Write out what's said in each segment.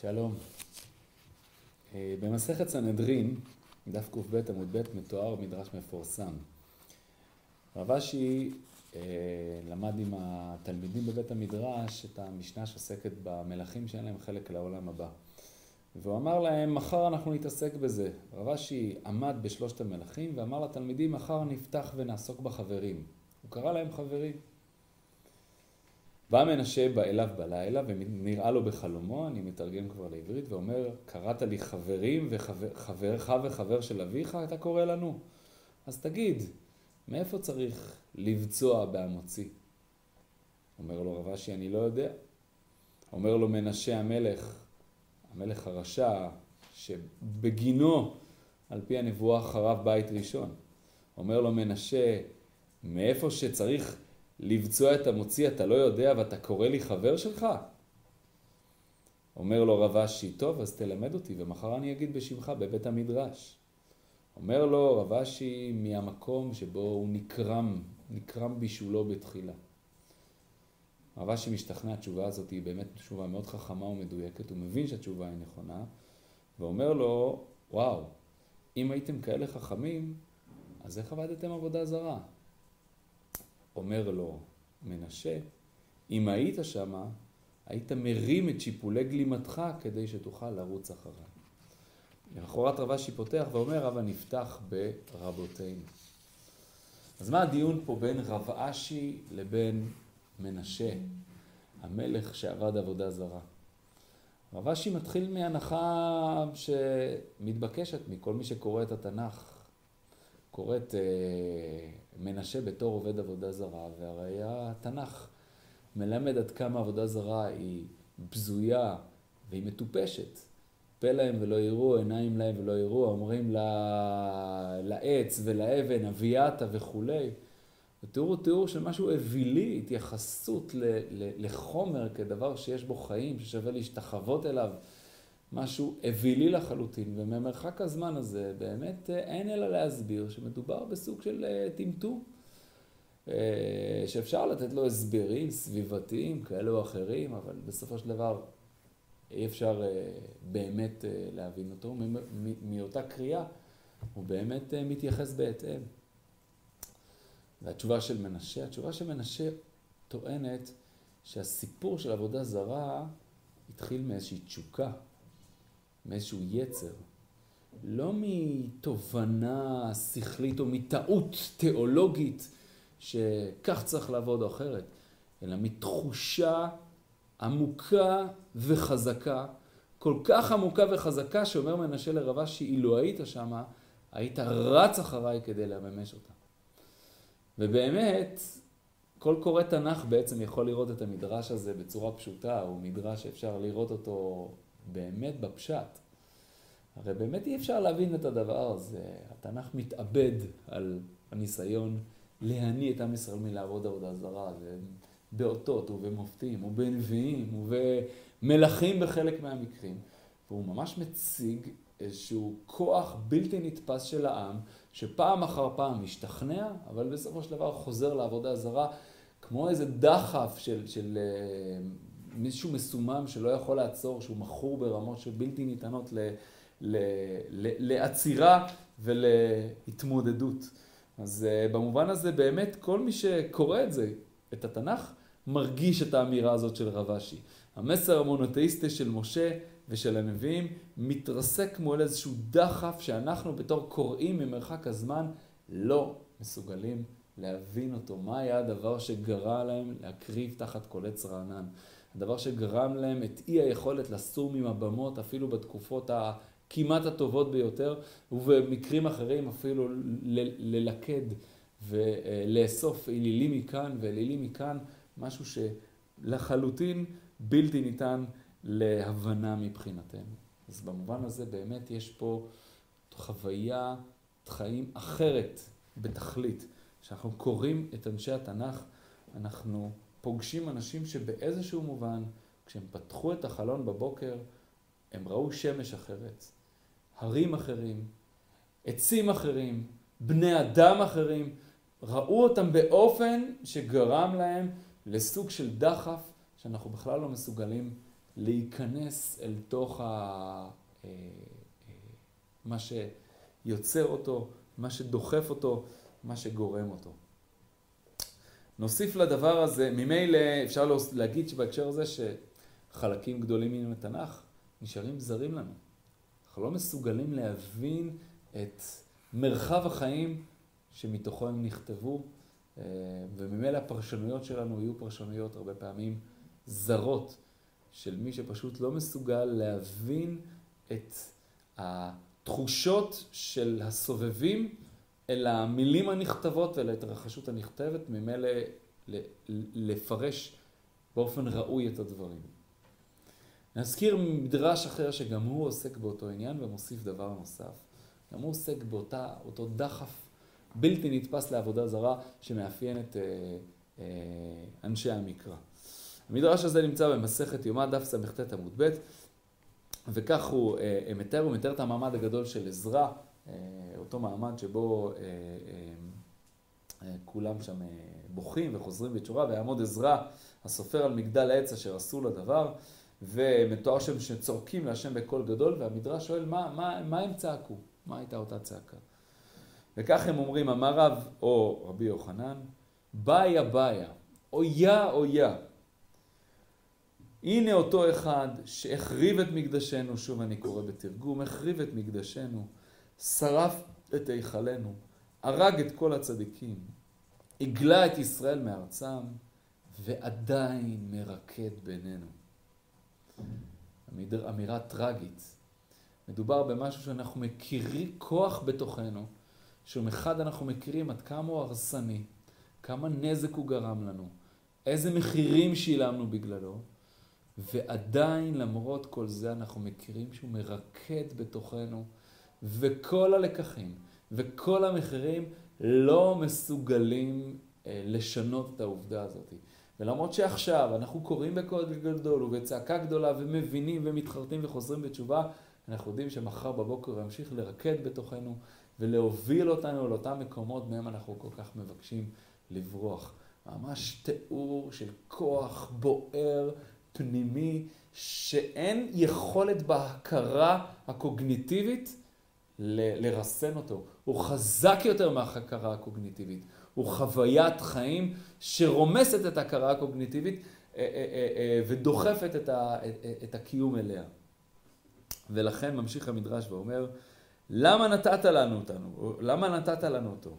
שלום. אה, במסכת סנהדרין, דף קב עמוד ב', מתואר מדרש מפורסם. רב אשי אה, למד עם התלמידים בבית המדרש את המשנה שעוסקת במלכים שאין להם חלק לעולם הבא. והוא אמר להם, מחר אנחנו נתעסק בזה. רב אשי עמד בשלושת המלכים ואמר לתלמידים, מחר נפתח ונעסוק בחברים. הוא קרא להם חברים. בא מנשה בא אליו בלילה ונראה לו בחלומו, אני מתרגם כבר לעברית, ואומר, קראת לי חברים וחברך וחבר של אביך, אתה קורא לנו? אז תגיד, מאיפה צריך לבצוע בהמוציא? אומר לו רב אשי, אני לא יודע. אומר לו מנשה המלך, המלך הרשע, שבגינו, על פי הנבואה, חרב בית ראשון. אומר לו מנשה, מאיפה שצריך לבצוע את המוציא אתה לא יודע ואתה קורא לי חבר שלך? אומר לו רב אשי, טוב, אז תלמד אותי, ומחר אני אגיד בשמך בבית המדרש. אומר לו רב אשי מהמקום שבו הוא נקרם, נקרם בישולו בתחילה. רב אשי משתכנע, התשובה הזאת היא באמת תשובה מאוד חכמה ומדויקת, הוא מבין שהתשובה היא נכונה, ואומר לו, וואו, אם הייתם כאלה חכמים, אז איך עבדתם עבודה זרה? אומר לו מנשה, אם היית שמה, היית מרים את שיפולי גלימתך כדי שתוכל לרוץ אחריי. למחרת רב אשי פותח ואומר, רבא נפתח ברבותינו. אז מה הדיון פה בין רב אשי לבין מנשה, המלך שעבד עבודה זרה? רב אשי מתחיל מהנחה שמתבקשת מכל מי שקורא את התנ"ך, קורא את אה, מנשה בתור עובד עבודה זרה, והרי התנ"ך מלמד עד כמה עבודה זרה היא בזויה והיא מטופשת. פה להם ולא יראו, עיניים להם ולא יראו, אומרים לעץ ולאבן, אביאתה וכולי. התיאור הוא תיאור של משהו אווילי, התייחסות לחומר כדבר שיש בו חיים, ששווה להשתחוות אליו. משהו אווילי לחלוטין, וממרחק הזמן הזה באמת אה, אין אלא להסביר שמדובר בסוג של אה, טמטום, אה, שאפשר לתת לו הסברים סביבתיים כאלו או אחרים, אבל בסופו של דבר אי אפשר באמת להבין אותו. מאותה קריאה הוא באמת מתייחס בהתאם. והתשובה של מנשה, התשובה של מנשה טוענת שהסיפור של עבודה זרה התחיל מאיזושהי תשוקה. מאיזשהו יצר, לא מתובנה שכלית או מטעות תיאולוגית שכך צריך לעבוד או אחרת, אלא מתחושה עמוקה וחזקה, כל כך עמוקה וחזקה שאומר מנשה לרבה שאילו היית שמה, היית רץ אחריי כדי לממש אותה. ובאמת, כל קורא תנ"ך בעצם יכול לראות את המדרש הזה בצורה פשוטה, הוא מדרש שאפשר לראות אותו באמת בפשט. הרי באמת אי אפשר להבין את הדבר הזה. התנ"ך מתאבד על הניסיון להניא את עם ישראל מלעבוד עבודה זרה, באותות ובמופתים ובנביאים ובמלכים בחלק מהמקרים. והוא ממש מציג איזשהו כוח בלתי נתפס של העם, שפעם אחר פעם משתכנע, אבל בסופו של דבר חוזר לעבודה זרה, כמו איזה דחף של, של אה, מישהו מסומם שלא יכול לעצור, שהוא מכור ברמות שבלתי ניתנות ל, ל, ל, לעצירה ולהתמודדות. אז uh, במובן הזה באמת כל מי שקורא את זה, את התנ"ך, מרגיש את האמירה הזאת של רב אשי. המסר המונותאיסטי של משה ושל הנביאים מתרסק כמו איזשהו דחף שאנחנו בתור קוראים ממרחק הזמן לא מסוגלים להבין אותו. מה היה הדבר שגרע להם להקריב תחת כל עץ רענן? הדבר שגרם להם את אי היכולת לסור מן הבמות אפילו בתקופות הכמעט הטובות ביותר, ובמקרים אחרים אפילו ללכד ולאסוף אלילים מכאן ואלילים מכאן, משהו שלחלוטין בלתי ניתן להבנה מבחינתנו. אז במובן הזה באמת יש פה חוויה חיים אחרת בתכלית. כשאנחנו קוראים את אנשי התנ"ך, אנחנו פוגשים אנשים שבאיזשהו מובן, כשהם פתחו את החלון בבוקר, הם ראו שמש אחרת, הרים אחרים, עצים אחרים, בני אדם אחרים, ראו אותם באופן שגרם להם לסוג של דחף שאנחנו בכלל לא מסוגלים להיכנס אל תוך ה... אה, אה, מה שיוצר אותו, מה שדוחף אותו, מה שגורם אותו. נוסיף לדבר הזה, ממילא אפשר להגיד שבהקשר הזה שחלקים גדולים מן התנ"ך נשארים זרים לנו. אנחנו לא מסוגלים להבין את מרחב החיים שמתוכו הם נכתבו, אה, וממילא הפרשנויות שלנו יהיו פרשנויות הרבה פעמים זרות, של מי שפשוט לא מסוגל להבין את התחושות של הסובבים אל המילים הנכתבות ואל ההתרחשות הנכתבת, ממילא לפרש באופן ראוי את הדברים. נזכיר מדרש אחר שגם הוא עוסק באותו עניין ומוסיף דבר נוסף. גם הוא עוסק באותו דחף בלתי נתפס לעבודה זרה שמאפיין את אה, אה, אנשי המקרא. המדרש הזה נמצא במסכת יומא דף סט עמוד ב', וכך הוא אה, מתאר, הוא מתאר את המעמד הגדול של עזרא, אותו מעמד שבו כולם שם בוכים וחוזרים בתשובה, ויעמוד עזרא הסופר על מגדל העץ אשר עשו לדבר, ומתואר שם שצועקים להשם בקול גדול, והמדרש שואל מה, מה, מה הם צעקו, מה הייתה אותה צעקה. וכך הם אומרים, אמר רב או רבי יוחנן, באיה באיה, אויה אויה. הנה אותו אחד שהחריב את מקדשנו, שוב אני קורא בתרגום, החריב את מקדשנו, שרף את היכלנו, הרג את כל הצדיקים, הגלה את ישראל מארצם, ועדיין מרקד בינינו. אמירה טרגית. מדובר במשהו שאנחנו מכירים, כוח בתוכנו, שמחד אנחנו מכירים עד כמה הוא הרסני, כמה נזק הוא גרם לנו, איזה מחירים שילמנו בגללו, ועדיין למרות כל זה אנחנו מכירים שהוא מרקד בתוכנו, וכל הלקחים וכל המחירים לא מסוגלים אה, לשנות את העובדה הזאת. ולמרות שעכשיו אנחנו קוראים בקוד גדול ובצעקה גדולה ומבינים ומתחרטים וחוזרים בתשובה, אנחנו יודעים שמחר בבוקר הוא ימשיך לרקד בתוכנו ולהוביל אותנו לאותם מקומות מהם אנחנו כל כך מבקשים לברוח. ממש תיאור של כוח בוער, פנימי, שאין יכולת בהכרה הקוגניטיבית ל- לרסן אותו. הוא חזק יותר מההכרה הקוגניטיבית. הוא חוויית חיים שרומסת את ההכרה הקוגניטיבית אה, אה, אה, ודוחפת את, ה- את הקיום אליה. ולכן ממשיך המדרש ואומר, למה נתת לנו אותנו? למה נתת לנו אותו?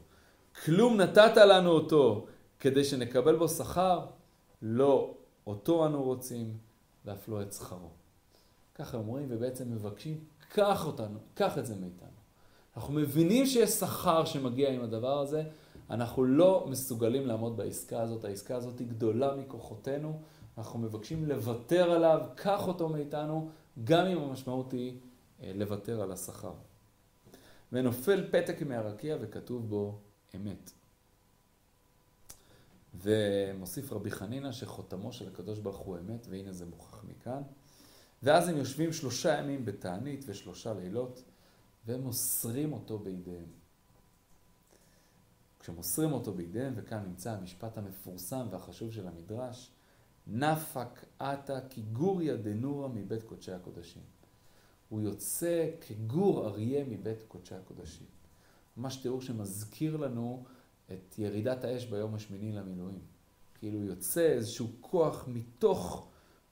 כלום נתת לנו אותו כדי שנקבל בו שכר? לא, אותו אנו רוצים, ואף לא את שכרו. ככה אומרים ובעצם מבקשים, קח אותנו, קח את זה מאיתנו. אנחנו מבינים שיש שכר שמגיע עם הדבר הזה, אנחנו לא מסוגלים לעמוד בעסקה הזאת, העסקה הזאת היא גדולה מכוחותינו, אנחנו מבקשים לוותר עליו, קח אותו מאיתנו, גם אם המשמעות היא אה, לוותר על השכר. ונופל פתק מהרקיע וכתוב בו אמת. ומוסיף רבי חנינא שחותמו של הקדוש ברוך הוא אמת, והנה זה מוכח מכאן. ואז הם יושבים שלושה ימים בתענית ושלושה לילות, והם מוסרים אותו בידיהם. כשמוסרים אותו בידיהם, וכאן נמצא המשפט המפורסם והחשוב של המדרש, נפק עתה כגוריה דנורא מבית קודשי הקודשים. הוא יוצא כגור אריה מבית קודשי הקודשים. ממש תיאור שמזכיר לנו את ירידת האש ביום השמיני למילואים. כאילו יוצא איזשהו כוח מתוך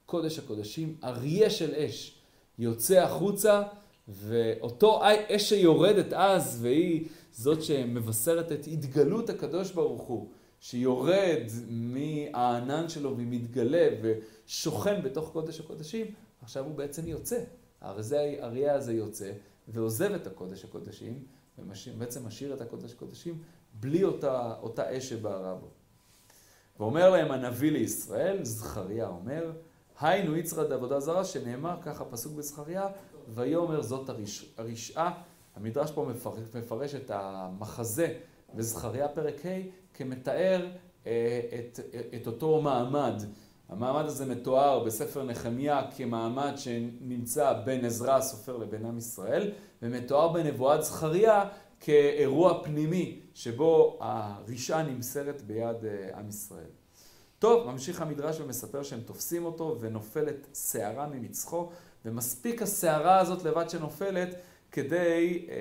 קודש הקודשים, אריה של אש, יוצא החוצה, ואותו אש שיורדת אז, והיא זאת שמבשרת את התגלות הקדוש ברוך הוא, שיורד מהענן שלו ומתגלה ושוכן בתוך קודש הקודשים, עכשיו הוא בעצם יוצא. האריה הזה יוצא ועוזב את הקודש הקודשים, ובעצם משאיר את הקודש הקודשים בלי אותה, אותה אש שבערה בו. ואומר להם הנביא לישראל, זכריה אומר, היינו יצרד עבודה זרה, שנאמר ככה פסוק בזכריה, ויאמר זאת הרשעה. המדרש פה מפרש, מפרש את המחזה בזכריה פרק ה' כמתאר אה, את, את אותו מעמד. המעמד הזה מתואר בספר נחמיה כמעמד שנמצא בין עזרא הסופר לבין עם ישראל, ומתואר בנבואת זכריה כאירוע פנימי שבו הרשעה נמסרת ביד אה, עם ישראל. טוב, ממשיך המדרש ומספר שהם תופסים אותו ונופלת שערה ממצחו, ומספיק השערה הזאת לבד שנופלת כדי אה,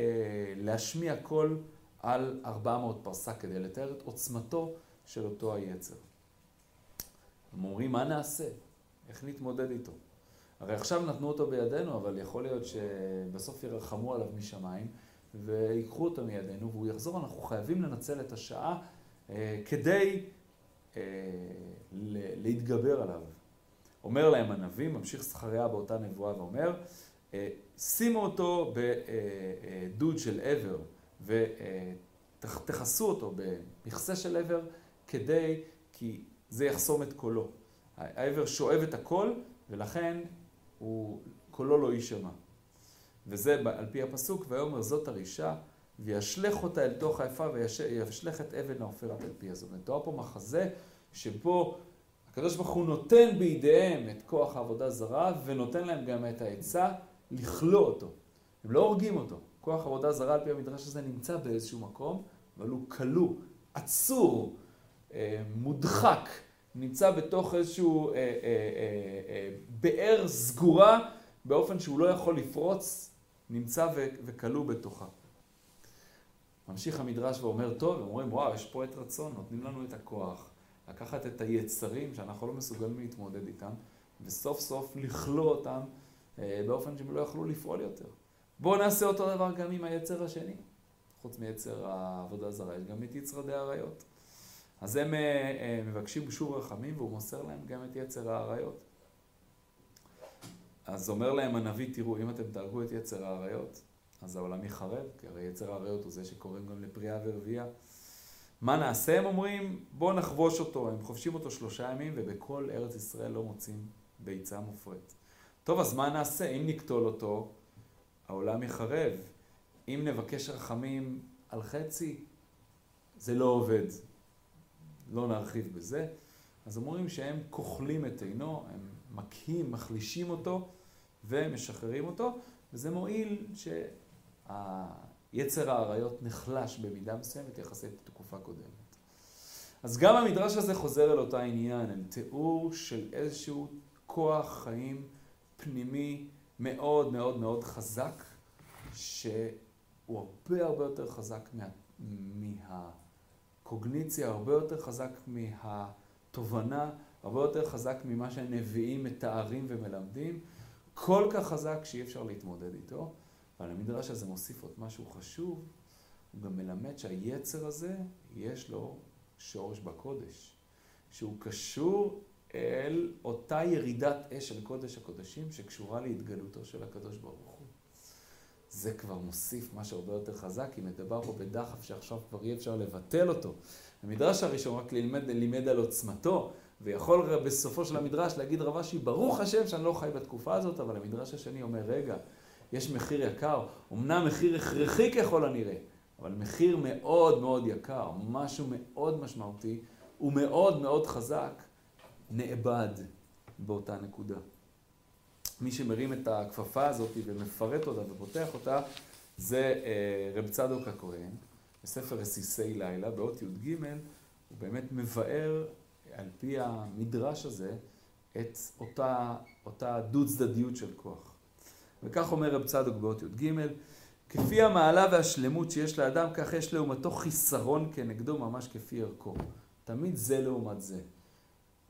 להשמיע קול על 400 פרסה, כדי לתאר את עוצמתו של אותו היצר. הם אומרים, מה נעשה? איך נתמודד איתו? הרי עכשיו נתנו אותו בידינו, אבל יכול להיות שבסוף ירחמו עליו משמיים ויקחו אותו מידינו והוא יחזור. אנחנו חייבים לנצל את השעה אה, כדי להתגבר עליו. אומר להם הנביא, ממשיך זכריה באותה נבואה ואומר, אה, שימו אותו בדוד של עבר ותכסו אותו במכסה של עבר כדי, כי זה יחסום את קולו. העבר שואב את הקול ולכן הוא, קולו לא יישמע. וזה על פי הפסוק, ויאמר זאת הרישה, וישלך אותה אל תוך האפה, וישלך את אבן העופרת אל פיה. זאת אומרת, תואר פה מחזה שבו הקדוש ברוך הוא נותן בידיהם את כוח העבודה זרה, ונותן להם גם את העצה לכלוא אותו. הם לא הורגים אותו. כוח עבודה זרה על פי המדרש הזה נמצא באיזשהו מקום, אבל הוא כלוא, עצור, אה, מודחק, נמצא בתוך איזשהו אה, אה, אה, באר סגורה, באופן שהוא לא יכול לפרוץ, נמצא וכלוא בתוכה. ממשיך המדרש ואומר, טוב, הם אומרים, וואו, יש פה עת רצון, נותנים לנו את הכוח לקחת את היצרים שאנחנו לא מסוגלים להתמודד איתם, וסוף סוף לכלוא אותם באופן שהם לא יכלו לפעול יותר. בואו נעשה אותו דבר גם עם היצר השני. חוץ מיצר העבודה זרה, יש גם את יצרדי האריות. אז הם אה, אה, מבקשים שוב רחמים והוא מוסר להם גם את יצר האריות. אז אומר להם הנביא, תראו, אם אתם תהרגו את יצר האריות, אז העולם יחרב, כי הרי יצר האריות הוא זה שקוראים גם לפריאה ורבייה. מה נעשה, הם אומרים? בואו נחבוש אותו, הם חובשים אותו שלושה ימים, ובכל ארץ ישראל לא מוצאים ביצה מופרית. טוב, אז מה נעשה? אם נקטול אותו, העולם יחרב. אם נבקש רחמים על חצי, זה לא עובד. לא נרחיב בזה. אז אומרים שהם כוחלים את עינו, הם מכים, מחלישים אותו ומשחררים אותו, וזה מועיל שהיצר האריות נחלש במידה מסוימת יחסית לתקופה קודמת. אז גם המדרש הזה חוזר אל אותה עניין, אל תיאור של איזשהו כוח חיים פנימי מאוד מאוד מאוד חזק, שהוא הרבה הרבה יותר חזק מה... מה... קוגניציה הרבה יותר חזק מהתובנה, הרבה יותר חזק ממה שהנביאים מתארים ומלמדים, כל כך חזק שאי אפשר להתמודד איתו. אבל המדרש הזה מוסיף עוד משהו חשוב, הוא גם מלמד שהיצר הזה, יש לו שורש בקודש, שהוא קשור אל אותה ירידת אש של קודש הקודשים שקשורה להתגלותו של הקדוש ברוך הוא. זה כבר מוסיף משהו הרבה יותר חזק, כי מדבר פה בדחף שעכשיו כבר אי אפשר לבטל אותו. המדרש הראשון רק לימד, לימד על עוצמתו, ויכול בסופו של המדרש להגיד רב אשי, ברוך השם שאני לא חי בתקופה הזאת, אבל המדרש השני אומר, רגע, יש מחיר יקר, אמנם מחיר הכרחי ככל הנראה, אבל מחיר מאוד מאוד יקר, משהו מאוד משמעותי ומאוד מאוד חזק, נאבד באותה נקודה. מי שמרים את הכפפה הזאת ומפרט אותה ופותח אותה, זה אה, רב צדוק הכהן, בספר רסיסי לילה, באות י"ג, הוא באמת מבאר על פי המדרש הזה את אותה, אותה דו צדדיות של כוח. וכך אומר רב צדוק באות י"ג, כפי המעלה והשלמות שיש לאדם, כך יש לעומתו חיסרון כנגדו, ממש כפי ערכו. תמיד זה לעומת זה.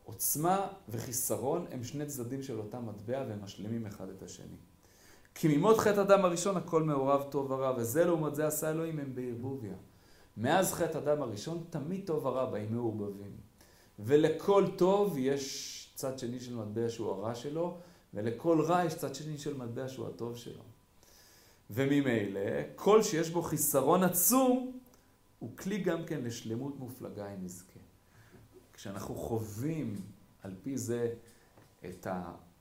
עוצמה וחיסרון הם שני צדדים של אותה מטבע והם משלימים אחד את השני. כי ממות חטא אדם הראשון הכל מעורב טוב ורע, וזה לעומת זה עשה אלוהים הם בערבוביה. מאז חטא אדם הראשון תמיד טוב ורע באים מעורבבים. ולכל טוב יש צד שני של מטבע שהוא הרע שלו, ולכל רע יש צד שני של מטבע שהוא הטוב שלו. וממילא, כל שיש בו חיסרון עצום, הוא כלי גם כן לשלמות מופלגה אם נזכה. כשאנחנו חווים על פי זה את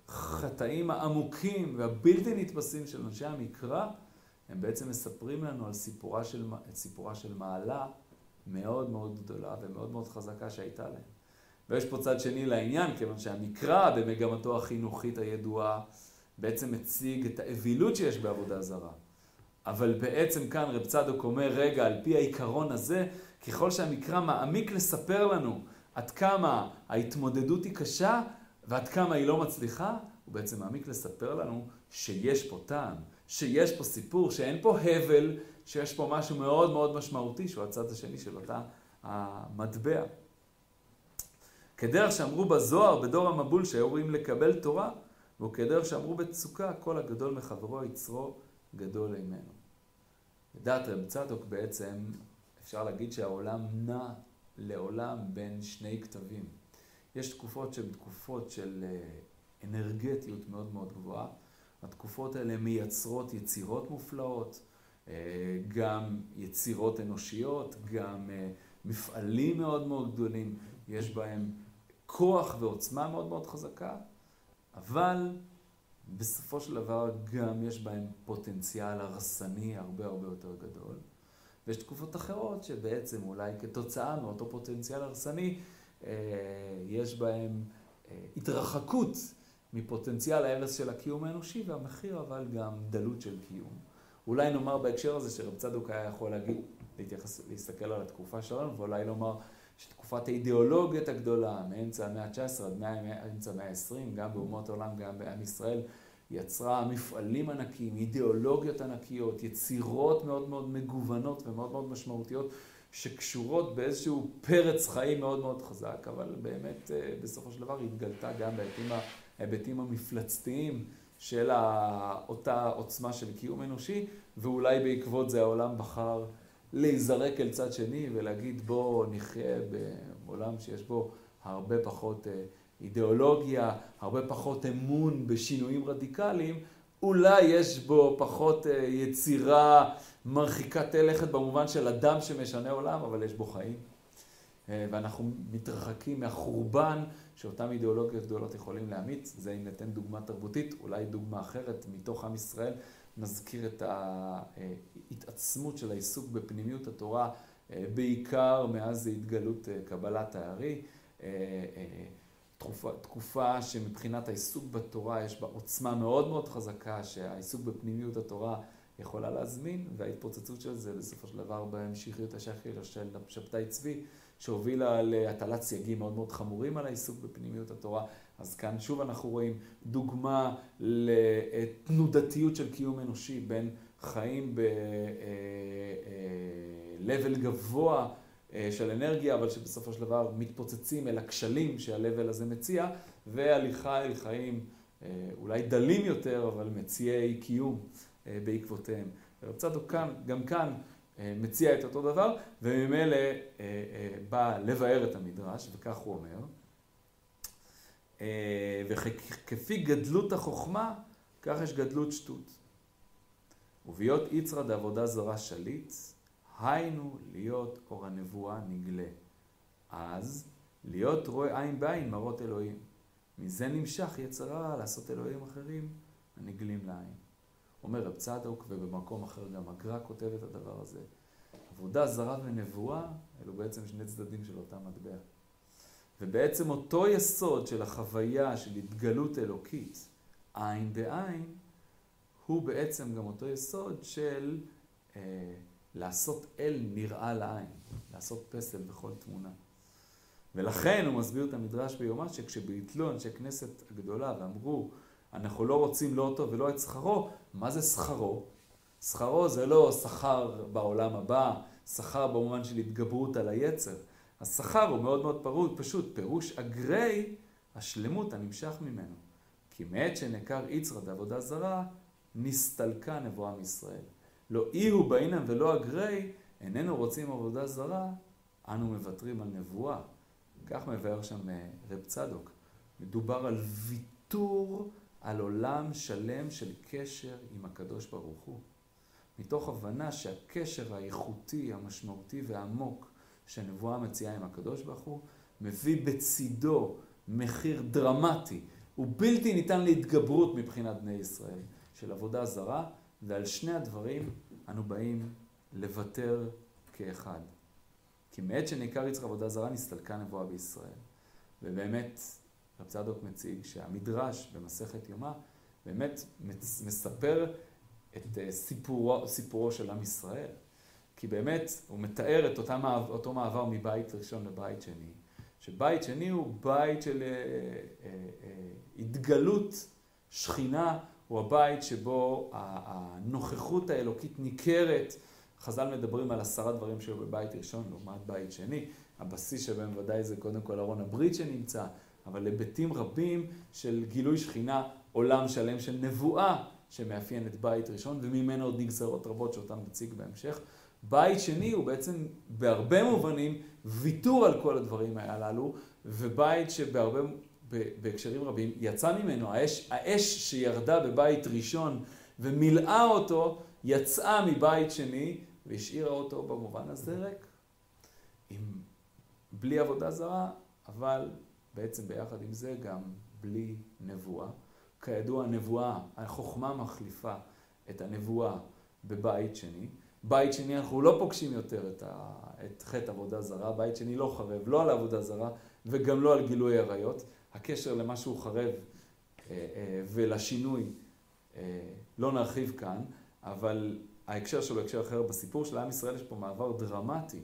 החטאים העמוקים והבלתי נתפסים של אנשי המקרא, הם בעצם מספרים לנו על סיפורה של, סיפורה של מעלה מאוד מאוד גדולה ומאוד מאוד חזקה שהייתה להם. ויש פה צד שני לעניין, כיוון שהמקרא במגמתו החינוכית הידועה בעצם מציג את האווילות שיש בעבודה זרה. אבל בעצם כאן רב צדוק אומר, רגע, על פי העיקרון הזה, ככל שהמקרא מעמיק לספר לנו עד כמה ההתמודדות היא קשה ועד כמה היא לא מצליחה, הוא בעצם מעמיק לספר לנו שיש פה טעם, שיש פה סיפור, שאין פה הבל, שיש פה משהו מאוד מאוד משמעותי, שהוא הצד השני של אותה המטבע. כדרך שאמרו בזוהר, בדור המבול, שהיו רואים לקבל תורה, וכדרך שאמרו בצוקה, כל הגדול מחברו יצרו גדול אימנו. לדעת רב צדוק בעצם, אפשר להגיד שהעולם נע לעולם בין שני כתבים. יש תקופות שהן תקופות של אה, אנרגטיות מאוד מאוד גבוהה. התקופות האלה מייצרות יצירות מופלאות, אה, גם יצירות אנושיות, גם אה, מפעלים מאוד מאוד גדולים, יש בהם כוח ועוצמה מאוד מאוד חזקה, אבל בסופו של דבר גם יש בהם פוטנציאל הרסני הרבה הרבה יותר גדול. ויש תקופות אחרות שבעצם אולי כתוצאה מאותו פוטנציאל הרסני, אה, יש בהם אה, התרחקות מפוטנציאל ההרס של הקיום האנושי, והמחיר אבל גם דלות של קיום. אולי נאמר בהקשר הזה שרב צדוק היה יכול להגיד, להתייחס, להסתכל על התקופה שלנו, ואולי לומר שתקופת האידיאולוגיות הגדולה, מאמצע המאה ה-19 עד אמצע המאה ה-20, גם באומות העולם, גם בעם ישראל, יצרה מפעלים ענקיים, אידיאולוגיות ענקיות, יצירות מאוד מאוד מגוונות ומאוד מאוד משמעותיות, שקשורות באיזשהו פרץ חיים מאוד מאוד חזק, אבל באמת אה, בסופו של דבר התגלתה גם בהיבטים המפלצתיים של אותה עוצמה של קיום אנושי, ואולי בעקבות זה העולם בחר להיזרק אל צד שני ולהגיד בואו נחיה בעולם שיש בו הרבה פחות אה, אידיאולוגיה, הרבה פחות אמון בשינויים רדיקליים, אולי יש בו פחות אה, יצירה מרחיקת לכת במובן של אדם שמשנה עולם, אבל יש בו חיים. אה, ואנחנו מתרחקים מהחורבן שאותן אידיאולוגיות גדולות יכולים להמיץ. זה אם ניתן דוגמה תרבותית, אולי דוגמה אחרת מתוך עם ישראל. נזכיר את ההתעצמות של העיסוק בפנימיות התורה, אה, בעיקר מאז התגלות קבלת הארי. תקופה, תקופה שמבחינת העיסוק בתורה יש בה עוצמה מאוד מאוד חזקה, שהעיסוק בפנימיות התורה יכולה להזמין, וההתפוצצות של זה בסופו של דבר בהמשיכיות השחיר של שבתאי צבי, שהובילה להטלת סייגים מאוד מאוד חמורים על העיסוק בפנימיות התורה. אז כאן שוב אנחנו רואים דוגמה לתנודתיות של קיום אנושי בין חיים ב-level אה, אה, גבוה אה, של אנרגיה, אבל שבסופו של דבר מתפוצצים אל הכשלים שה-level הזה מציע, והליכה אל חיים אולי דלים יותר, אבל מציעי קיום בעקבותיהם. רב צדוק כאן, גם כאן מציע את אותו דבר, וממילא בא לבאר את המדרש, וכך הוא אומר. וכפי גדלות החוכמה, כך יש גדלות שטות. ובהיות יצרא דעבודה זרה שליט, היינו להיות אור הנבואה נגלה. אז להיות רואה עין בעין מראות אלוהים. מזה נמשך יצרה לעשות אלוהים אחרים הנגלים לעין. אומר רב צדוק, ובמקום אחר גם הגר"א כותב את הדבר הזה. עבודה זרה ונבואה, אלו בעצם שני צדדים של אותה מטבע. ובעצם אותו יסוד של החוויה של התגלות אלוקית, עין בעין, הוא בעצם גם אותו יסוד של אה, לעשות אל נראה לעין, לעשות פסל בכל תמונה. ולכן הוא מסביר את המדרש ביומה שכשביטלו אנשי כנסת הגדולה ואמרו, אנחנו לא רוצים לא אותו ולא את שכרו, מה זה שכרו? שכרו זה לא שכר בעולם הבא, שכר במובן של התגברות על היצר. השכר הוא מאוד מאוד פרוט, פשוט, פירוש אגרי השלמות הנמשך ממנו. כי מעת שנעקר יצרא דעבודה זרה, נסתלקה נבואה מישראל. לא אי הוא באינם ולא אגרי, איננו רוצים עבודה זרה, אנו מוותרים על נבואה. כך מבאר שם אה, רב צדוק. מדובר על ויתור על עולם שלם של קשר עם הקדוש ברוך הוא. מתוך הבנה שהקשר האיכותי, המשמעותי והעמוק שהנבואה מציעה עם הקדוש ברוך הוא, מביא בצידו מחיר דרמטי ובלתי ניתן להתגברות מבחינת בני ישראל של עבודה זרה, ועל שני הדברים אנו באים לוותר כאחד. כי מעת שניכר יצחק עבודה זרה נסתלקה נבואה בישראל. ובאמת, רב צדוק מציג שהמדרש במסכת יומא באמת מספר את אה, סיפורו, סיפורו של עם ישראל. כי באמת הוא מתאר את אותה, אותו מעבר מבית ראשון לבית שני, שבית שני הוא בית של אה, אה, התגלות שכינה, הוא הבית שבו הנוכחות האלוקית ניכרת. חז"ל מדברים על עשרה דברים שהיו בבית ראשון לעומת בית שני. הבסיס שבהם ודאי זה קודם כל ארון הברית שנמצא, אבל היבטים רבים של גילוי שכינה, עולם שלם של נבואה שמאפיין את בית ראשון, וממנו עוד נגזרות רבות שאותן נציג בהמשך. בית שני הוא בעצם בהרבה מובנים ויתור על כל הדברים הללו, ובית שבהרבה, בהקשרים רבים, יצא ממנו, האש, האש שירדה בבית ראשון ומילאה אותו, יצאה מבית שני והשאירה אותו במובן הזה ריק. עם, בלי עבודה זרה, אבל בעצם ביחד עם זה גם בלי נבואה. כידוע, הנבואה, החוכמה מחליפה את הנבואה בבית שני. בית שני אנחנו לא פוגשים יותר את, ה, את חטא עבודה זרה, בית שני לא חרב, לא על עבודה זרה וגם לא על גילוי עריות. הקשר למה שהוא חרב אה, אה, ולשינוי אה, לא נרחיב כאן, אבל ההקשר שלו הקשר אחר. בסיפור של עם ישראל יש פה מעבר דרמטי.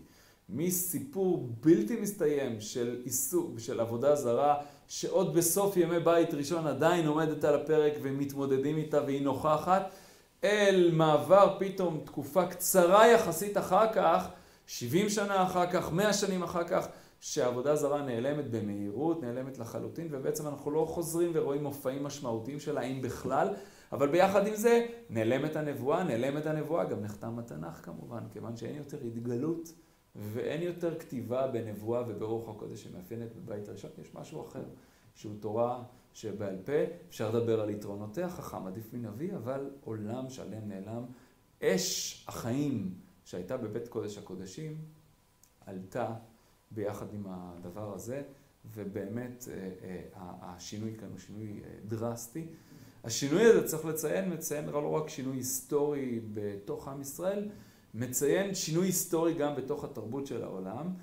מסיפור בלתי מסתיים של עיסוק, של עבודה זרה, שעוד בסוף ימי בית ראשון עדיין עומדת על הפרק ומתמודדים איתה והיא נוכחת, אל מעבר פתאום תקופה קצרה יחסית אחר כך, 70 שנה אחר כך, 100 שנים אחר כך, שהעבודה זרה נעלמת במהירות, נעלמת לחלוטין, ובעצם אנחנו לא חוזרים ורואים מופעים משמעותיים שלה, אם בכלל, אבל ביחד עם זה, נעלמת הנבואה, נעלמת הנבואה, גם נחתם התנ"ך כמובן, כיוון שאין יותר התגלות ואין יותר כתיבה בנבואה וברוח הקודש שמאפיינת בבית הראשון, יש משהו אחר, שהוא תורה שבעל פה, אפשר לדבר על יתרונותיה, חכם עדיף מנביא, אבל עולם שלם נעלם. אש החיים שהייתה בבית קודש הקודשים, עלתה ביחד עם הדבר הזה, ובאמת אה, אה, השינוי כאן הוא שינוי אה, דרסטי. השינוי הזה, צריך לציין, מציין לא רק שינוי היסטורי בתוך עם ישראל, מציין שינוי היסטורי גם בתוך התרבות של העולם.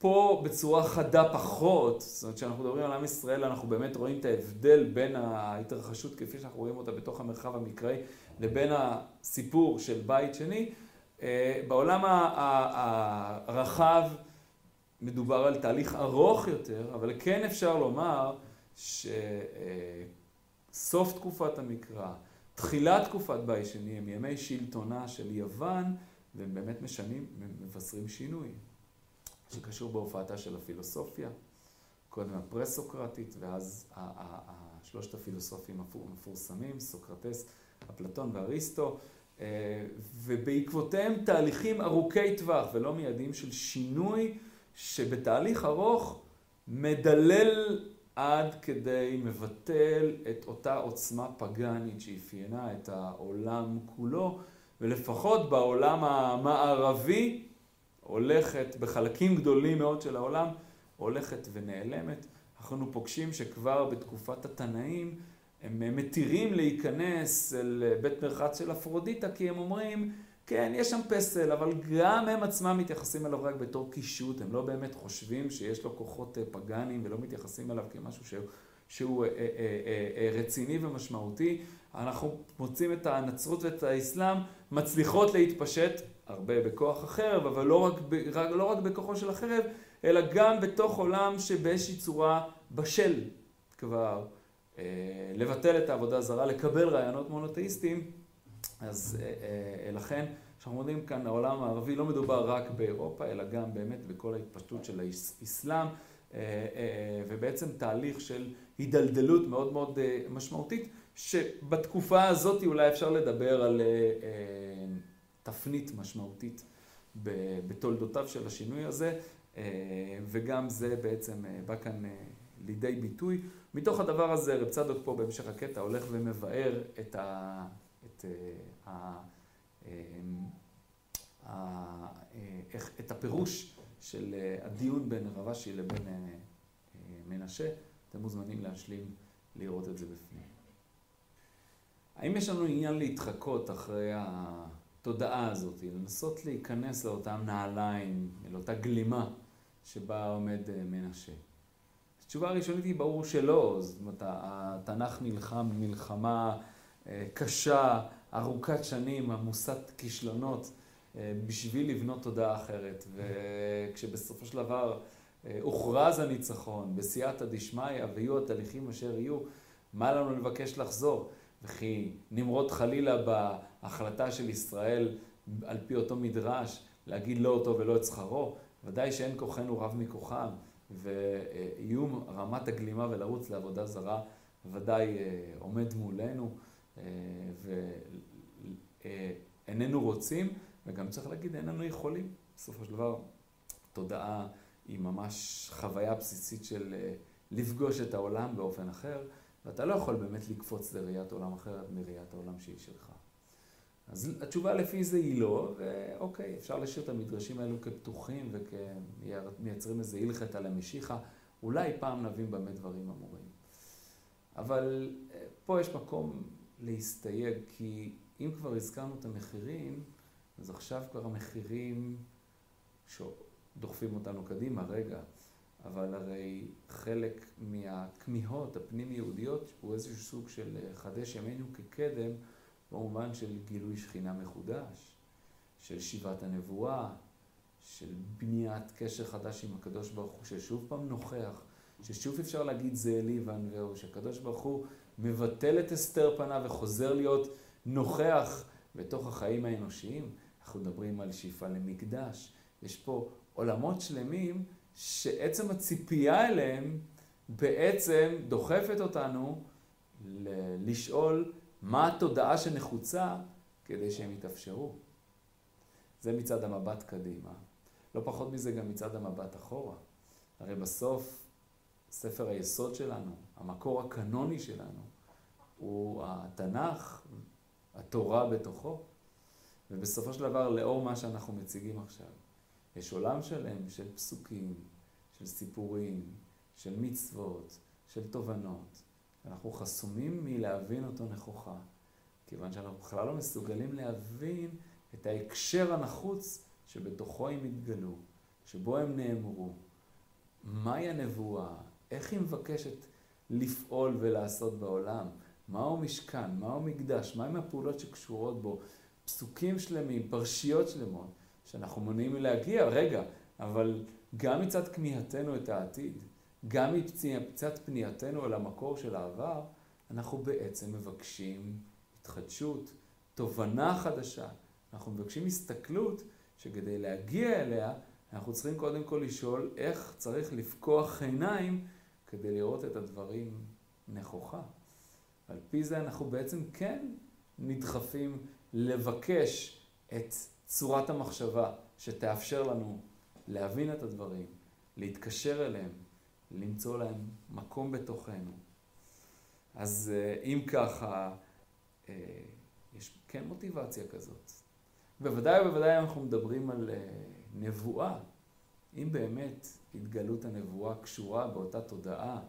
פה בצורה חדה פחות, זאת אומרת כשאנחנו מדברים על עם ישראל אנחנו באמת רואים את ההבדל בין ההתרחשות כפי שאנחנו רואים אותה בתוך המרחב המקראי לבין הסיפור של בית שני. אה, בעולם הרחב מדובר על תהליך ארוך יותר, אבל כן אפשר לומר שסוף תקופת המקרא, תחילת תקופת בית שני הם ימי שלטונה של יוון והם באמת משנים, מבשרים שינוי. שקשור בהופעתה של הפילוסופיה, קודם הפרסוקרטית, ואז שלושת הפילוסופים המפורסמים, סוקרטס, אפלטון ואריסטו, אה, ובעקבותיהם תהליכים ארוכי טווח ולא מיידיים של שינוי שבתהליך ארוך מדלל עד כדי מבטל את אותה עוצמה פגאנית שאפיינה את העולם כולו, ולפחות בעולם המערבי הולכת, בחלקים גדולים מאוד של העולם, הולכת ונעלמת. אנחנו פוגשים שכבר בתקופת התנאים הם מתירים להיכנס אל בית מרחץ של אפרודיטה, כי הם אומרים, כן, יש שם פסל, אבל גם הם עצמם מתייחסים אליו רק בתור קישוט, הם לא באמת חושבים שיש לו כוחות אה, פגאניים ולא מתייחסים אליו כמשהו שהוא, שהוא אה, אה, אה, אה, רציני ומשמעותי. אנחנו מוצאים את הנצרות ואת האסלאם מצליחות להתפשט הרבה בכוח החרב, אבל לא רק, רק, לא רק בכוחו של החרב, אלא גם בתוך עולם שבאיזושהי צורה בשל כבר אה, לבטל את העבודה הזרה, לקבל רעיונות מונותאיסטיים. אז אה, אה, לכן, כשאנחנו מודדים כאן, העולם הערבי לא מדובר רק באירופה, אלא גם באמת בכל ההתפשטות של האסלאם, אה, אה, ובעצם תהליך של הידלדלות מאוד מאוד אה, משמעותית, שבתקופה הזאת אולי אפשר לדבר על... אה, אה, תפנית משמעותית בתולדותיו של השינוי הזה, אה, וגם זה בעצם אה, בא כאן אה, לידי ביטוי. מתוך הדבר הזה רב צדוק פה בהמשך הקטע הולך ומבאר את, ה, את, ה, את הפירוש של הדיון בין רב אשי לבין מנשה. אתם מוזמנים להשלים לראות את זה בפנים. האם יש לנו עניין להתחקות אחרי ה... התודעה הזאת, לנסות להיכנס לאותם נעליים, לאותה גלימה שבה עומד אה, מנשה. התשובה הראשונית היא ברור שלא, זאת אומרת, התנ"ך נלחם מלחמה אה, קשה, ארוכת שנים, עמוסת כישלונות, אה, בשביל לבנות תודעה אחרת. וכשבסופו של דבר הוכרז הניצחון, בסייעתא דשמיא, ויהיו התהליכים אשר יהיו, מה לנו לבקש לחזור? וכי נמרוד חלילה בהחלטה של ישראל, על פי אותו מדרש, להגיד לא אותו ולא את שכרו, ודאי שאין כוחנו רב מכוחם, ואיום רמת הגלימה ולרוץ לעבודה זרה ודאי אה, עומד מולנו, אה, ואיננו רוצים, וגם צריך להגיד, איננו יכולים. בסופו של דבר, תודעה היא ממש חוויה בסיסית של אה, לפגוש את העולם באופן אחר, ואתה לא יכול באמת לקפוץ לראיית עולם אחרת מראיית העולם שהיא שלך. אז התשובה לפי זה היא לא, ואוקיי, אפשר להשאיר את המדרשים האלו כפתוחים וכמייצרים איזה הלכת המשיחה, אולי פעם נבין במה דברים אמורים. אבל אה, פה יש מקום להסתייג, כי אם כבר הזכרנו את המחירים, אז עכשיו כבר המחירים שדוחפים אותנו קדימה, רגע, אבל הרי חלק מהכמיהות הפנים-יהודיות הוא איזשהו סוג של אה, חדש ימינו כקדם, במובן של גילוי שכינה מחודש, של שיבת הנבואה, של בניית קשר חדש עם הקדוש ברוך הוא, ששוב פעם נוכח, ששוב אפשר להגיד זה אלי וענווהו, שהקדוש ברוך הוא מבטל את הסתר פניו וחוזר להיות נוכח בתוך החיים האנושיים. אנחנו מדברים על שאיפה למקדש. יש פה עולמות שלמים שעצם הציפייה אליהם בעצם דוחפת אותנו לשאול מה התודעה שנחוצה כדי שהם יתאפשרו. זה מצד המבט קדימה. לא פחות מזה גם מצד המבט אחורה. הרי בסוף ספר היסוד שלנו, המקור הקנוני שלנו, הוא התנ"ך, התורה בתוכו. ובסופו של דבר, לאור מה שאנחנו מציגים עכשיו, יש עולם שלם של פסוקים, של סיפורים, של מצוות, של תובנות, אנחנו חסומים מלהבין אותו נכוחה, כיוון שאנחנו בכלל לא מסוגלים להבין את ההקשר הנחוץ שבתוכו הם התגלו, שבו הם נאמרו. מהי הנבואה? איך היא מבקשת לפעול ולעשות בעולם? מהו משכן? מהו מקדש? מהם הפעולות שקשורות בו? פסוקים שלמים, פרשיות שלמות, שאנחנו מונעים מלהגיע, רגע, אבל גם מצד כמיהתנו את העתיד, גם מצד פנייתנו אל המקור של העבר, אנחנו בעצם מבקשים התחדשות, תובנה חדשה. אנחנו מבקשים הסתכלות שכדי להגיע אליה, אנחנו צריכים קודם כל לשאול איך צריך לפקוח עיניים כדי לראות את הדברים נכוחה. על פי זה אנחנו בעצם כן נדחפים לבקש את צורת המחשבה שתאפשר לנו להבין את הדברים, להתקשר אליהם, למצוא להם מקום בתוכנו. אז אה, אם ככה, אה, יש כן מוטיבציה כזאת. בוודאי ובוודאי אנחנו מדברים על אה, נבואה. אם באמת התגלות הנבואה קשורה באותה תודעה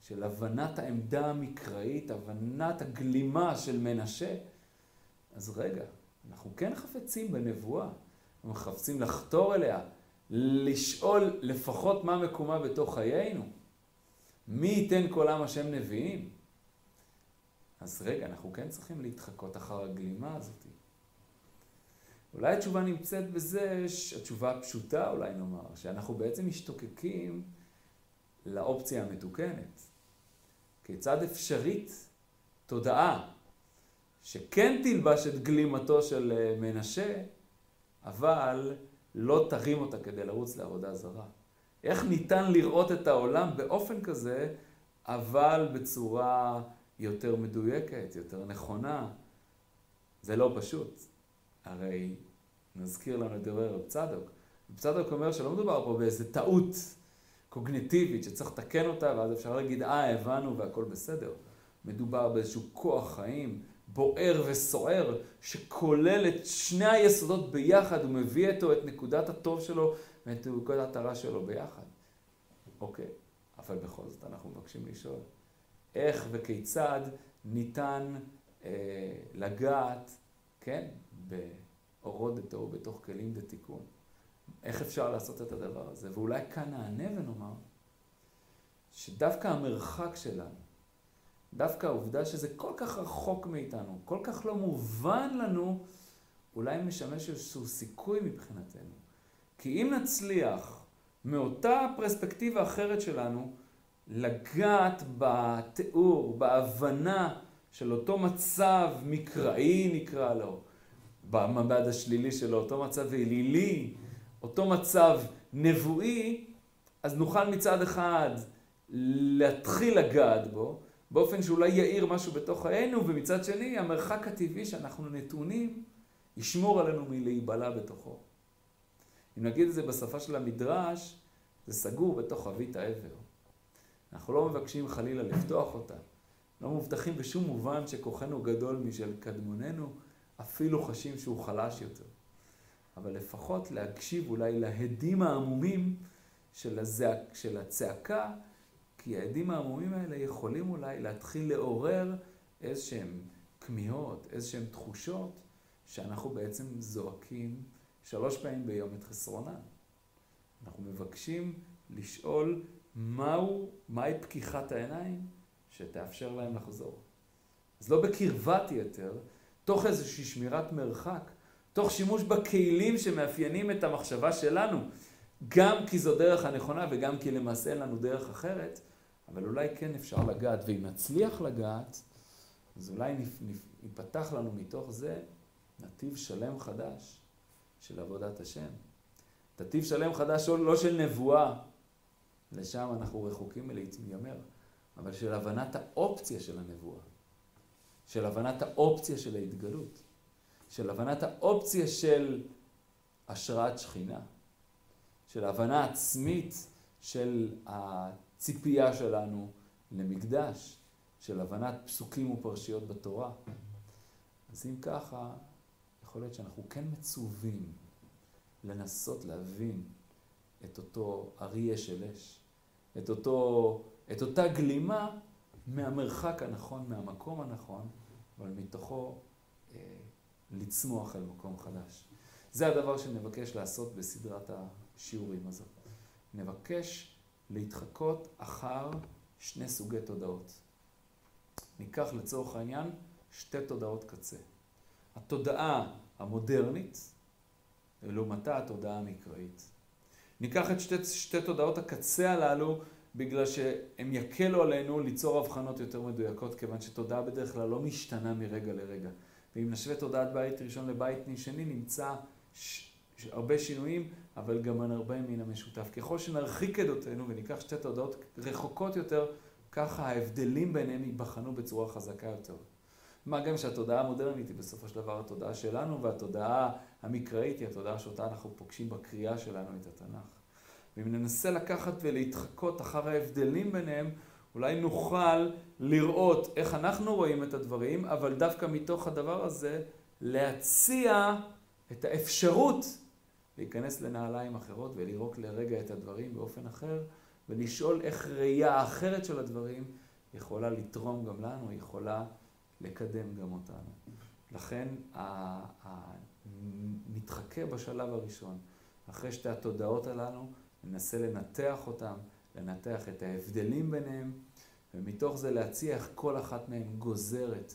של הבנת העמדה המקראית, הבנת הגלימה של מנשה, אז רגע, אנחנו כן חפצים בנבואה. אנחנו חפצים לחתור אליה, לשאול לפחות מה מקומה בתוך חיינו. מי ייתן כל עם השם נביאים? אז רגע, אנחנו כן צריכים להתחקות אחר הגלימה הזאת. אולי התשובה נמצאת בזה, התשובה הפשוטה אולי נאמר, שאנחנו בעצם משתוקקים לאופציה המתוקנת. כיצד אפשרית תודעה שכן תלבש את גלימתו של אה, מנשה, אבל לא תרים אותה כדי לרוץ לעבודה זרה. איך ניתן לראות את העולם באופן כזה, אבל בצורה יותר מדויקת, יותר נכונה? זה לא פשוט. הרי נזכיר לנו את דברי רב צדוק. רב צדוק אומר שלא מדובר פה באיזה טעות קוגניטיבית שצריך לתקן אותה, ואז אפשר להגיד, אה, הבנו והכל בסדר. מדובר באיזשהו כוח חיים בוער וסוער, שכולל את שני היסודות ביחד, הוא מביא איתו את נקודת הטוב שלו ואת נקודת הרע שלו ביחד. אוקיי, אבל בכל זאת אנחנו מבקשים לשאול, איך וכיצד ניתן אה, לגעת, כן, באורות דתו בתוך כלים דתיקון? איך אפשר לעשות את הדבר הזה? ואולי כאן נענה ונאמר שדווקא המרחק שלנו דווקא העובדה שזה כל כך רחוק מאיתנו, כל כך לא מובן לנו, אולי משמש איזשהו סיכוי מבחינתנו. כי אם נצליח מאותה פרספקטיבה אחרת שלנו, לגעת בתיאור, בהבנה של אותו מצב מקראי נקרא לו, במבד השלילי שלו, אותו מצב אלילי, אותו מצב נבואי, אז נוכל מצד אחד להתחיל לגעת בו, באופן שאולי יאיר משהו בתוך חיינו, ומצד שני המרחק הטבעי שאנחנו נתונים ישמור עלינו מלהיבלע בתוכו. אם נגיד את זה בשפה של המדרש, זה סגור בתוך חבית העבר. אנחנו לא מבקשים חלילה לפתוח אותה. לא מובטחים בשום מובן שכוחנו גדול משל קדמוננו, אפילו חשים שהוא חלש יותר. אבל לפחות להקשיב אולי להדים העמומים של, הזעק, של הצעקה, כי ההדים העמומים האלה יכולים אולי להתחיל לעורר איזשהם כמיהות, איזשהם תחושות, שאנחנו בעצם זועקים שלוש פעמים ביום את חסרונן. אנחנו מבקשים לשאול מהו, מהי פקיחת העיניים שתאפשר להם לחזור. אז לא בקרבת יתר, תוך איזושהי שמירת מרחק, תוך שימוש בכלים שמאפיינים את המחשבה שלנו, גם כי זו דרך הנכונה וגם כי למעשה אין לנו דרך אחרת, אבל אולי כן אפשר לגעת, ואם נצליח לגעת, אז אולי ייפתח לנו מתוך זה נתיב שלם חדש של עבודת השם. נתיב שלם חדש לא של נבואה, לשם אנחנו רחוקים מלהתיימר, אבל של הבנת האופציה של הנבואה, של הבנת האופציה של ההתגלות, של הבנת האופציה של השראת שכינה, של הבנה עצמית של הציפייה שלנו למקדש, של הבנת פסוקים ופרשיות בתורה. אז אם ככה, יכול להיות שאנחנו כן מצווים לנסות להבין את אותו אריה של אש, את, אותו, את אותה גלימה מהמרחק הנכון, מהמקום הנכון, אבל מתוכו אה, לצמוח אל מקום חדש. זה הדבר שנבקש לעשות בסדרת השיעורים הזאת. נבקש להתחקות אחר שני סוגי תודעות. ניקח לצורך העניין שתי תודעות קצה. התודעה המודרנית, ולעומתה התודעה המקראית. ניקח את שתי, שתי תודעות הקצה הללו בגלל שהם יקלו עלינו ליצור הבחנות יותר מדויקות, כיוון שתודעה בדרך כלל לא משתנה מרגע לרגע. ואם נשווה תודעת בית ראשון לבית שני, נמצא ש... ש... הרבה שינויים, אבל גם הרבה מן המשותף. ככל שנרחיק עדותינו וניקח שתי תודעות רחוקות יותר, ככה ההבדלים ביניהם ייבחנו בצורה חזקה יותר. מה גם שהתודעה המודרנית היא בסופו של דבר התודעה שלנו, והתודעה המקראית היא התודעה שאותה אנחנו פוגשים בקריאה שלנו את התנ"ך. ואם ננסה לקחת ולהתחקות אחר ההבדלים ביניהם, אולי נוכל לראות איך אנחנו רואים את הדברים, אבל דווקא מתוך הדבר הזה להציע את האפשרות להיכנס לנעליים אחרות ולראות לרגע את הדברים באופן אחר, ולשאול איך ראייה אחרת של הדברים יכולה לתרום גם לנו, יכולה לקדם גם אותנו. לכן נתחכה בשלב הראשון, אחרי שתי התודעות הללו, ננסה לנתח אותם, לנתח את ההבדלים ביניהם, ומתוך זה להציע איך כל אחת מהן גוזרת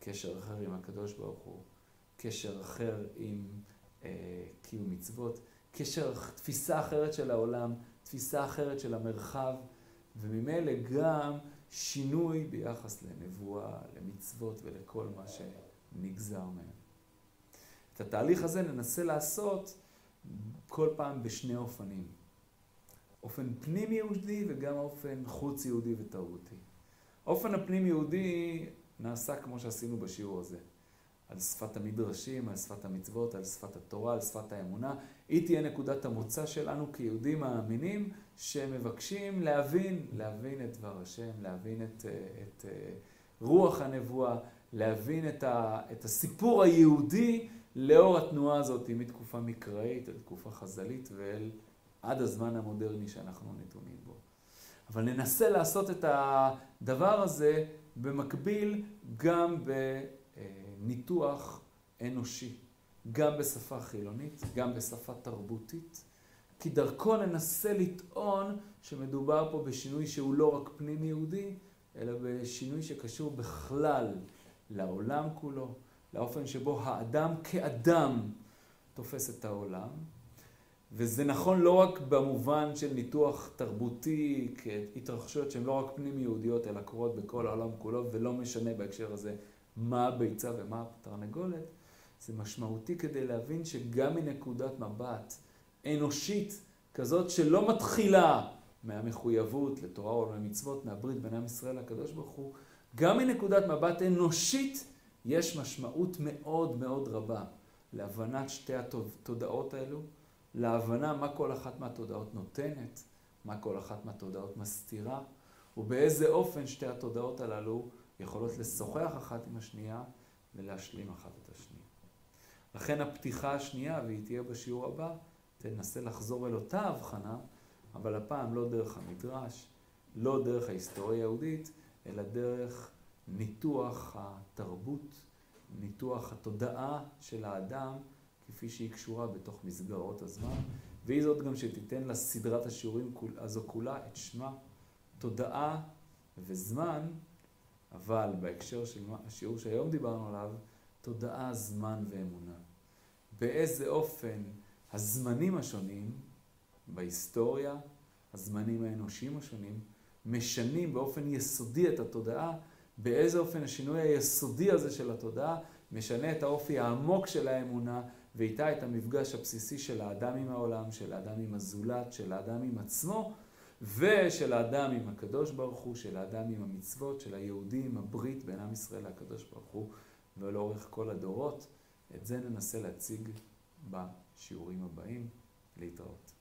קשר אחר עם הקדוש ברוך הוא, קשר אחר עם קיום מצוות, קשר, תפיסה אחרת של העולם, תפיסה אחרת של המרחב, וממילא גם שינוי ביחס לנבואה, למצוות ולכל מה שנגזר מהם. את התהליך הזה ננסה לעשות כל פעם בשני אופנים. אופן פנים יהודי וגם אופן חוץ יהודי ותרבותי. האופן הפנים יהודי נעשה כמו שעשינו בשיעור הזה. על שפת המדרשים, על שפת המצוות, על שפת התורה, על שפת האמונה. היא תהיה נקודת המוצא שלנו כיהודים מאמינים שמבקשים להבין, להבין את דבר השם, להבין את, את רוח הנבואה, להבין את, ה, את הסיפור היהודי לאור התנועה הזאת מתקופה מקראית אל תקופה חז"לית ואל עד הזמן המודרני שאנחנו נתונים בו. אבל ננסה לעשות את הדבר הזה במקביל גם בניתוח אנושי, גם בשפה חילונית, גם בשפה תרבותית, כי דרכו ננסה לטעון שמדובר פה בשינוי שהוא לא רק פנים יהודי, אלא בשינוי שקשור בכלל לעולם כולו, לאופן שבו האדם כאדם תופס את העולם, וזה נכון לא רק במובן של ניתוח תרבותי, כהתרחשויות שהן לא רק פנים יהודיות, אלא קורות בכל העולם כולו, ולא משנה בהקשר הזה מה הביצה ומה התרנגולת. זה משמעותי כדי להבין שגם מנקודת מבט אנושית, כזאת שלא מתחילה מהמחויבות לתורה או למצוות, מהברית בין עם ישראל לקדוש ברוך הוא, גם מנקודת מבט אנושית יש משמעות מאוד מאוד רבה להבנת שתי התודעות האלו, להבנה מה כל אחת מהתודעות נותנת, מה כל אחת מהתודעות מסתירה, ובאיזה אופן שתי התודעות הללו יכולות לשוחח אחת עם השנייה ולהשלים אחת את השנייה. לכן הפתיחה השנייה, והיא תהיה בשיעור הבא, תנסה לחזור אל אותה הבחנה, אבל הפעם לא דרך המדרש, לא דרך ההיסטוריה היהודית, אלא דרך ניתוח התרבות, ניתוח התודעה של האדם, כפי שהיא קשורה בתוך מסגרות הזמן, והיא זאת גם שתיתן לסדרת השיעורים הזו כולה את שמה, תודעה וזמן, אבל בהקשר של השיעור שהיום דיברנו עליו, תודעה, זמן ואמונה. באיזה אופן הזמנים השונים בהיסטוריה, הזמנים האנושיים השונים, משנים באופן יסודי את התודעה, באיזה אופן השינוי היסודי הזה של התודעה משנה את האופי העמוק של האמונה ואיתה את המפגש הבסיסי של האדם עם העולם, של האדם עם הזולת, של האדם עם עצמו ושל האדם עם הקדוש ברוך הוא, של האדם עם המצוות, של היהודי עם הברית בין עם ישראל לקדוש ברוך הוא ולאורך כל הדורות. את זה ננסה להציג בשיעורים הבאים. להתראות.